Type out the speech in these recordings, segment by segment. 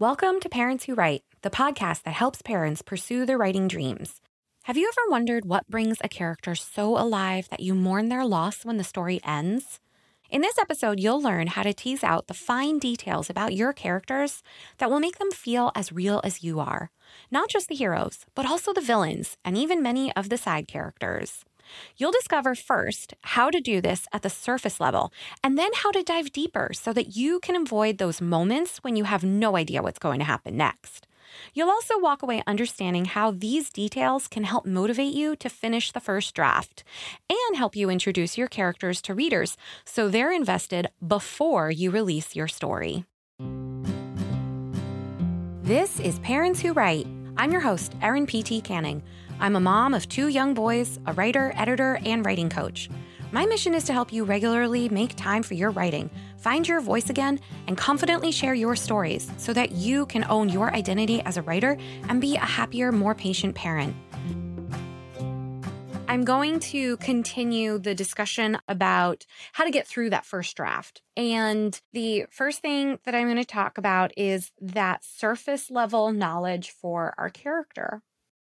Welcome to Parents Who Write, the podcast that helps parents pursue their writing dreams. Have you ever wondered what brings a character so alive that you mourn their loss when the story ends? In this episode, you'll learn how to tease out the fine details about your characters that will make them feel as real as you are. Not just the heroes, but also the villains and even many of the side characters. You'll discover first how to do this at the surface level, and then how to dive deeper so that you can avoid those moments when you have no idea what's going to happen next. You'll also walk away understanding how these details can help motivate you to finish the first draft and help you introduce your characters to readers so they're invested before you release your story. This is Parents Who Write. I'm your host, Erin P.T. Canning. I'm a mom of two young boys, a writer, editor, and writing coach. My mission is to help you regularly make time for your writing, find your voice again, and confidently share your stories so that you can own your identity as a writer and be a happier, more patient parent. I'm going to continue the discussion about how to get through that first draft. And the first thing that I'm going to talk about is that surface level knowledge for our character.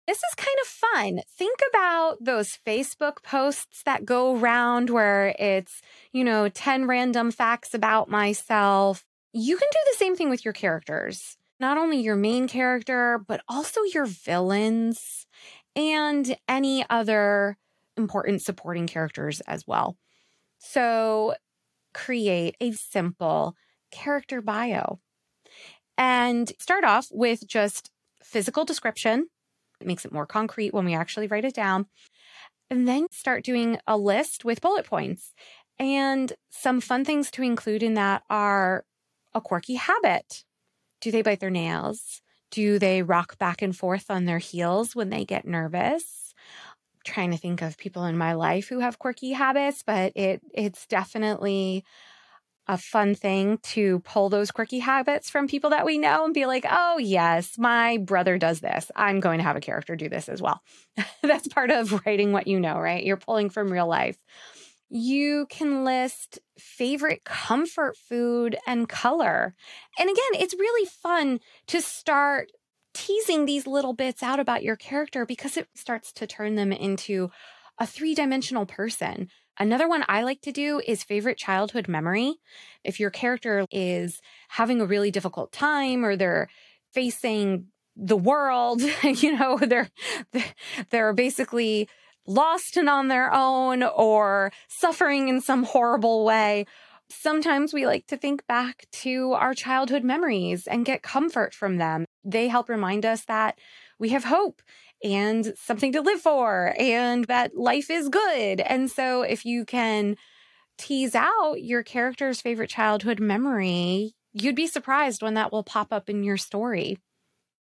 This is kind of fun. Think about those Facebook posts that go around where it's, you know, 10 random facts about myself. You can do the same thing with your characters, not only your main character, but also your villains and any other important supporting characters as well. So create a simple character bio and start off with just physical description it makes it more concrete when we actually write it down. And then start doing a list with bullet points. And some fun things to include in that are a quirky habit. Do they bite their nails? Do they rock back and forth on their heels when they get nervous? Trying to think of people in my life who have quirky habits, but it it's definitely a fun thing to pull those quirky habits from people that we know and be like, oh, yes, my brother does this. I'm going to have a character do this as well. That's part of writing what you know, right? You're pulling from real life. You can list favorite comfort food and color. And again, it's really fun to start teasing these little bits out about your character because it starts to turn them into a three dimensional person. Another one I like to do is favorite childhood memory. If your character is having a really difficult time or they're facing the world, you know, they're they're basically lost and on their own or suffering in some horrible way. Sometimes we like to think back to our childhood memories and get comfort from them. They help remind us that we have hope and something to live for and that life is good. And so if you can tease out your character's favorite childhood memory, you'd be surprised when that will pop up in your story.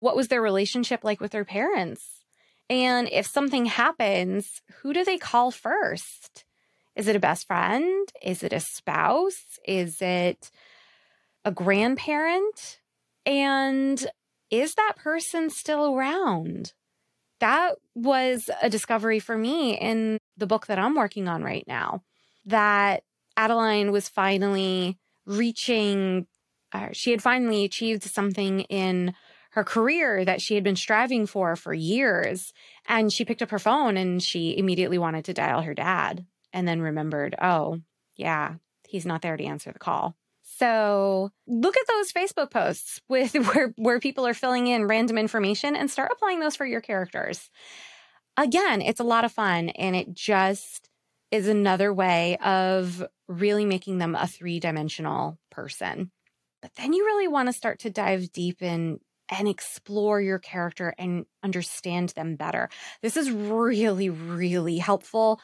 What was their relationship like with their parents? And if something happens, who do they call first? Is it a best friend? Is it a spouse? Is it a grandparent? And is that person still around? That was a discovery for me in the book that I'm working on right now. That Adeline was finally reaching, uh, she had finally achieved something in her career that she had been striving for for years. And she picked up her phone and she immediately wanted to dial her dad and then remembered, oh, yeah, he's not there to answer the call. So look at those Facebook posts with where, where people are filling in random information and start applying those for your characters. Again, it's a lot of fun and it just is another way of really making them a three dimensional person. But then you really want to start to dive deep in and explore your character and understand them better. This is really, really helpful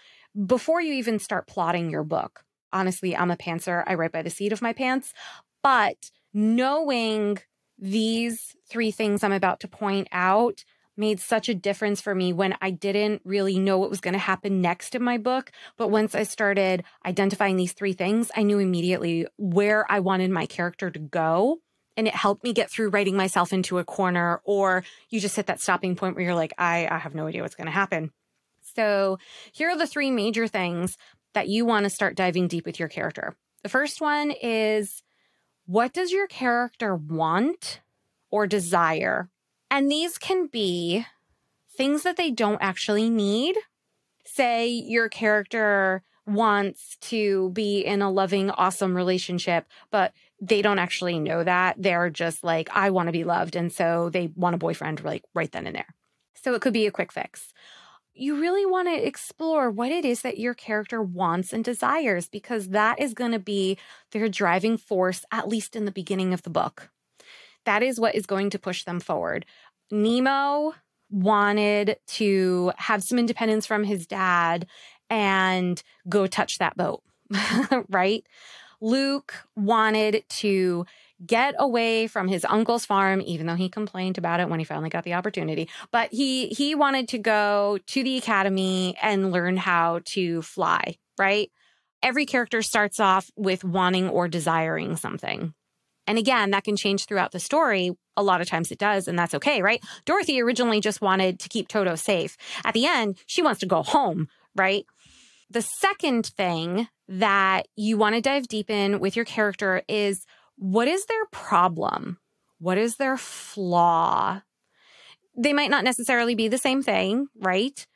before you even start plotting your book honestly, I'm a pantser. I write by the seat of my pants. But knowing these three things I'm about to point out made such a difference for me when I didn't really know what was going to happen next in my book. But once I started identifying these three things, I knew immediately where I wanted my character to go. And it helped me get through writing myself into a corner, or you just hit that stopping point where you're like, I, I have no idea what's going to happen. So here are the three major things that you want to start diving deep with your character. The first one is what does your character want or desire. And these can be things that they don't actually need. Say your character wants to be in a loving, awesome relationship, but they don't actually know that. They're just like, I want to be loved. And so they want a boyfriend like right then and there. So it could be a quick fix. You really want to explore what it is that your character wants and desires because that is going to be their driving force, at least in the beginning of the book. That is what is going to push them forward. Nemo wanted to have some independence from his dad and go touch that boat, right? Luke wanted to get away from his uncle's farm even though he complained about it when he finally got the opportunity. But he he wanted to go to the academy and learn how to fly right? Every character starts off with wanting or desiring something. And again that can change throughout the story. A lot of times it does and that's okay right? Dorothy originally just wanted to keep toto safe. At the end she wants to go home right? The second thing that you want to dive deep in with your character is what is their problem? What is their flaw? They might not necessarily be the same thing, right?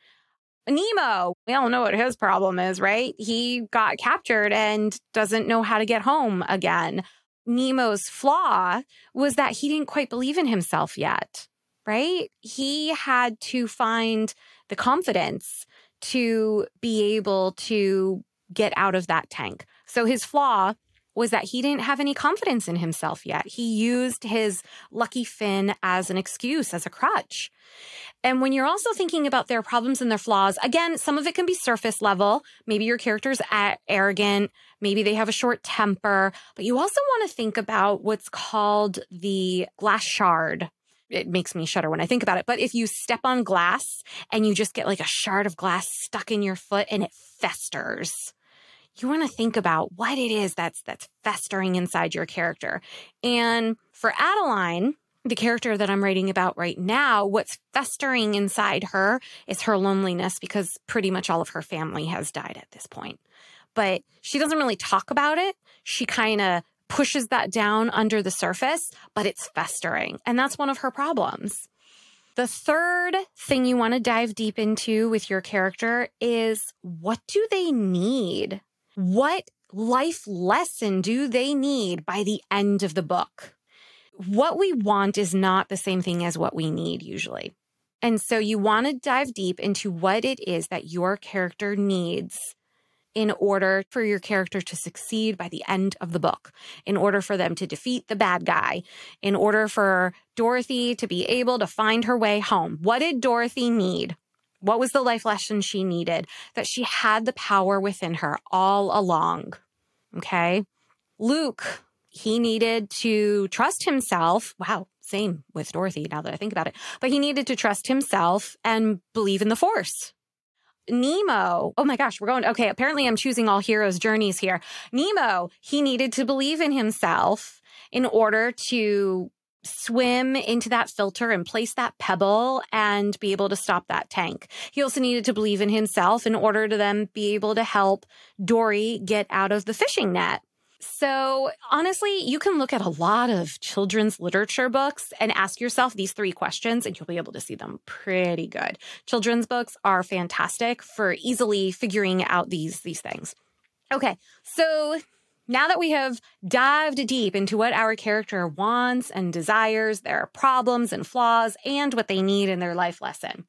Nemo, we all know what his problem is, right? He got captured and doesn't know how to get home again. Nemo's flaw was that he didn't quite believe in himself yet, right? He had to find the confidence to be able to get out of that tank. So his flaw was that he didn't have any confidence in himself yet. He used his lucky fin as an excuse, as a crutch. And when you're also thinking about their problems and their flaws, again, some of it can be surface level. Maybe your character's arrogant. Maybe they have a short temper, but you also want to think about what's called the glass shard it makes me shudder when I think about it. But if you step on glass and you just get like a shard of glass stuck in your foot and it festers, you want to think about what it is that's that's festering inside your character. And for Adeline, the character that I'm writing about right now, what's festering inside her is her loneliness because pretty much all of her family has died at this point. But she doesn't really talk about it. She kind of pushes that down under the surface, but it's festering. And that's one of her problems. The third thing you want to dive deep into with your character is what do they need? What life lesson do they need by the end of the book? What we want is not the same thing as what we need usually. And so you want to dive deep into what it is that your character needs in order for your character to succeed by the end of the book, in order for them to defeat the bad guy, in order for Dorothy to be able to find her way home. What did Dorothy need? What was the life lesson she needed? That she had the power within her all along. Okay. Luke, he needed to trust himself. Wow. Same with Dorothy now that I think about it. But he needed to trust himself and believe in the force. Nemo, oh my gosh, we're going, okay, apparently I'm choosing all heroes' journeys here. Nemo, he needed to believe in himself in order to swim into that filter and place that pebble and be able to stop that tank. He also needed to believe in himself in order to then be able to help Dory get out of the fishing net. So, honestly, you can look at a lot of children's literature books and ask yourself these three questions, and you'll be able to see them pretty good. Children's books are fantastic for easily figuring out these, these things. Okay, so now that we have dived deep into what our character wants and desires, their problems and flaws, and what they need in their life lesson,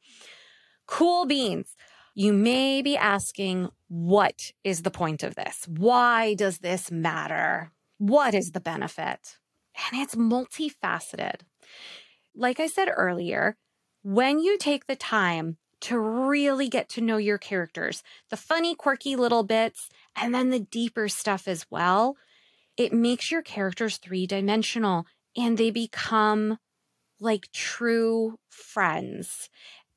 cool beans. You may be asking, what is the point of this? Why does this matter? What is the benefit? And it's multifaceted. Like I said earlier, when you take the time to really get to know your characters, the funny, quirky little bits, and then the deeper stuff as well, it makes your characters three dimensional and they become like true friends.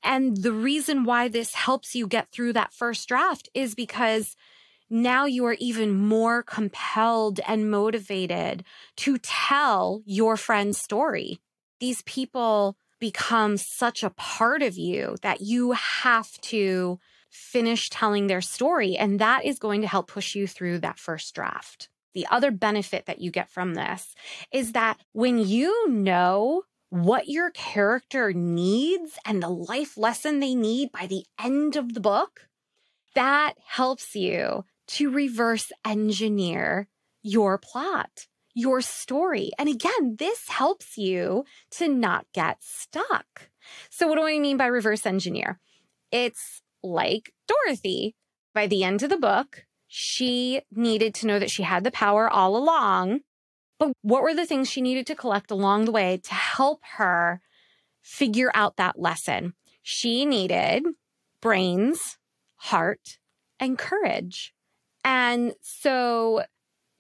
And the reason why this helps you get through that first draft is because now you are even more compelled and motivated to tell your friend's story. These people become such a part of you that you have to finish telling their story. And that is going to help push you through that first draft. The other benefit that you get from this is that when you know what your character needs and the life lesson they need by the end of the book, that helps you to reverse engineer your plot, your story. And again, this helps you to not get stuck. So, what do I mean by reverse engineer? It's like Dorothy. By the end of the book, she needed to know that she had the power all along. But what were the things she needed to collect along the way to help her figure out that lesson? She needed brains, heart, and courage. And so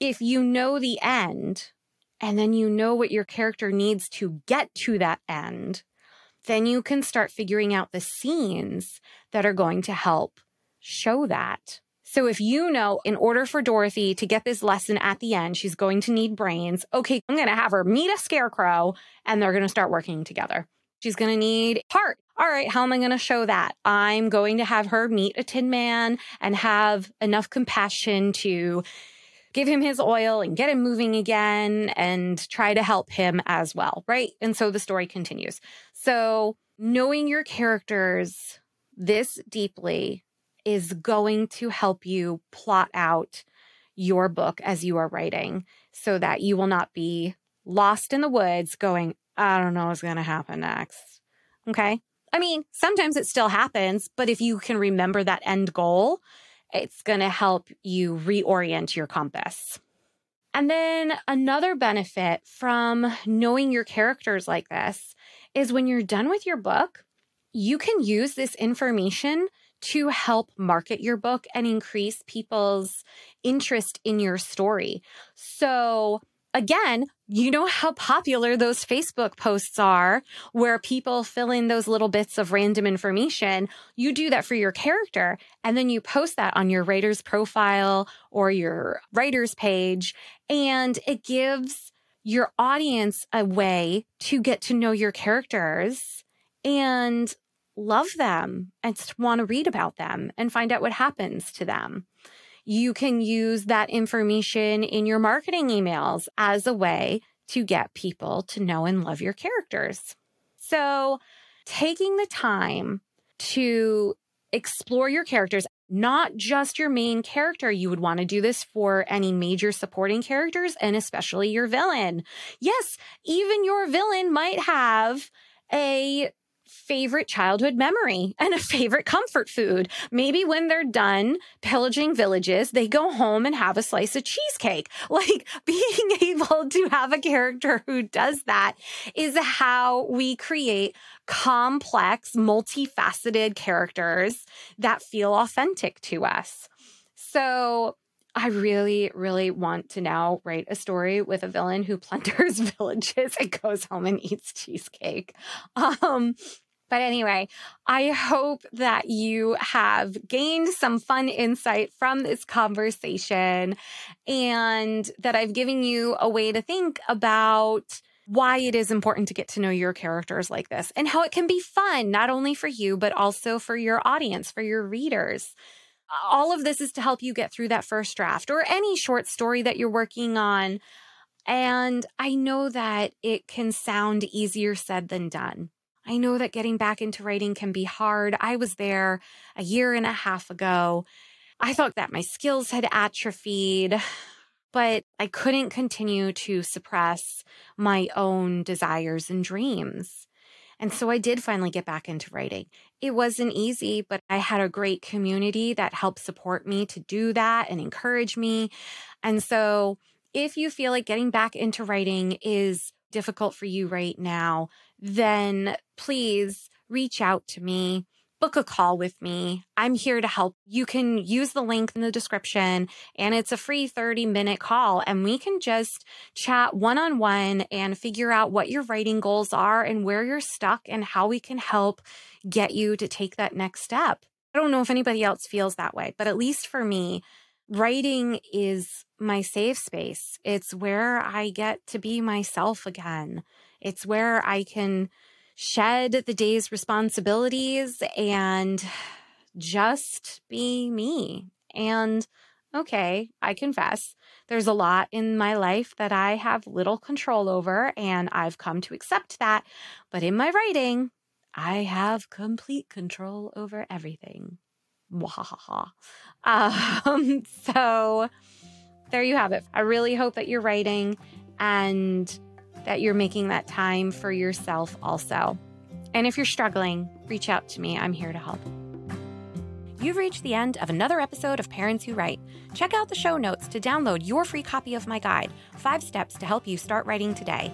if you know the end and then you know what your character needs to get to that end, then you can start figuring out the scenes that are going to help show that. So if you know in order for Dorothy to get this lesson at the end, she's going to need brains. Okay, I'm going to have her meet a scarecrow and they're going to start working together. She's going to need heart. All right, how am I going to show that? I'm going to have her meet a tin man and have enough compassion to give him his oil and get him moving again and try to help him as well, right? And so the story continues. So, knowing your characters this deeply is going to help you plot out your book as you are writing so that you will not be lost in the woods going, I don't know what's going to happen next. Okay. I mean, sometimes it still happens, but if you can remember that end goal, it's going to help you reorient your compass. And then another benefit from knowing your characters like this is when you're done with your book, you can use this information to help market your book and increase people's interest in your story. So, again, you know how popular those Facebook posts are where people fill in those little bits of random information. You do that for your character and then you post that on your writer's profile or your writer's page. And it gives your audience a way to get to know your characters and love them and want to read about them and find out what happens to them you can use that information in your marketing emails as a way to get people to know and love your characters. So, taking the time to explore your characters, not just your main character. You would want to do this for any major supporting characters and especially your villain. Yes, even your villain might have a favorite childhood memory and a favorite comfort food. Maybe when they're done pillaging villages, they go home and have a slice of cheesecake. Like being able to have a character who does that is how we create complex, multifaceted characters that feel authentic to us. So I really, really want to now write a story with a villain who plunders villages and goes home and eats cheesecake. Um, but anyway, I hope that you have gained some fun insight from this conversation and that I've given you a way to think about why it is important to get to know your characters like this and how it can be fun, not only for you, but also for your audience, for your readers. All of this is to help you get through that first draft or any short story that you're working on. And I know that it can sound easier said than done. I know that getting back into writing can be hard. I was there a year and a half ago. I thought that my skills had atrophied, but I couldn't continue to suppress my own desires and dreams. And so I did finally get back into writing. It wasn't easy, but I had a great community that helped support me to do that and encourage me. And so if you feel like getting back into writing is difficult for you right now, then please reach out to me. Book a call with me. I'm here to help. You can use the link in the description and it's a free 30 minute call and we can just chat one on one and figure out what your writing goals are and where you're stuck and how we can help get you to take that next step. I don't know if anybody else feels that way, but at least for me, writing is my safe space. It's where I get to be myself again. It's where I can shed the day's responsibilities and just be me. And okay, I confess There's a lot in my life that I have little control over, and I've come to accept that. But in my writing, I have complete control over everything. Um, so there you have it. I really hope that you're writing and that you're making that time for yourself also. And if you're struggling, reach out to me. I'm here to help. You've reached the end of another episode of Parents Who Write. Check out the show notes to download your free copy of my guide, Five Steps to Help You Start Writing Today.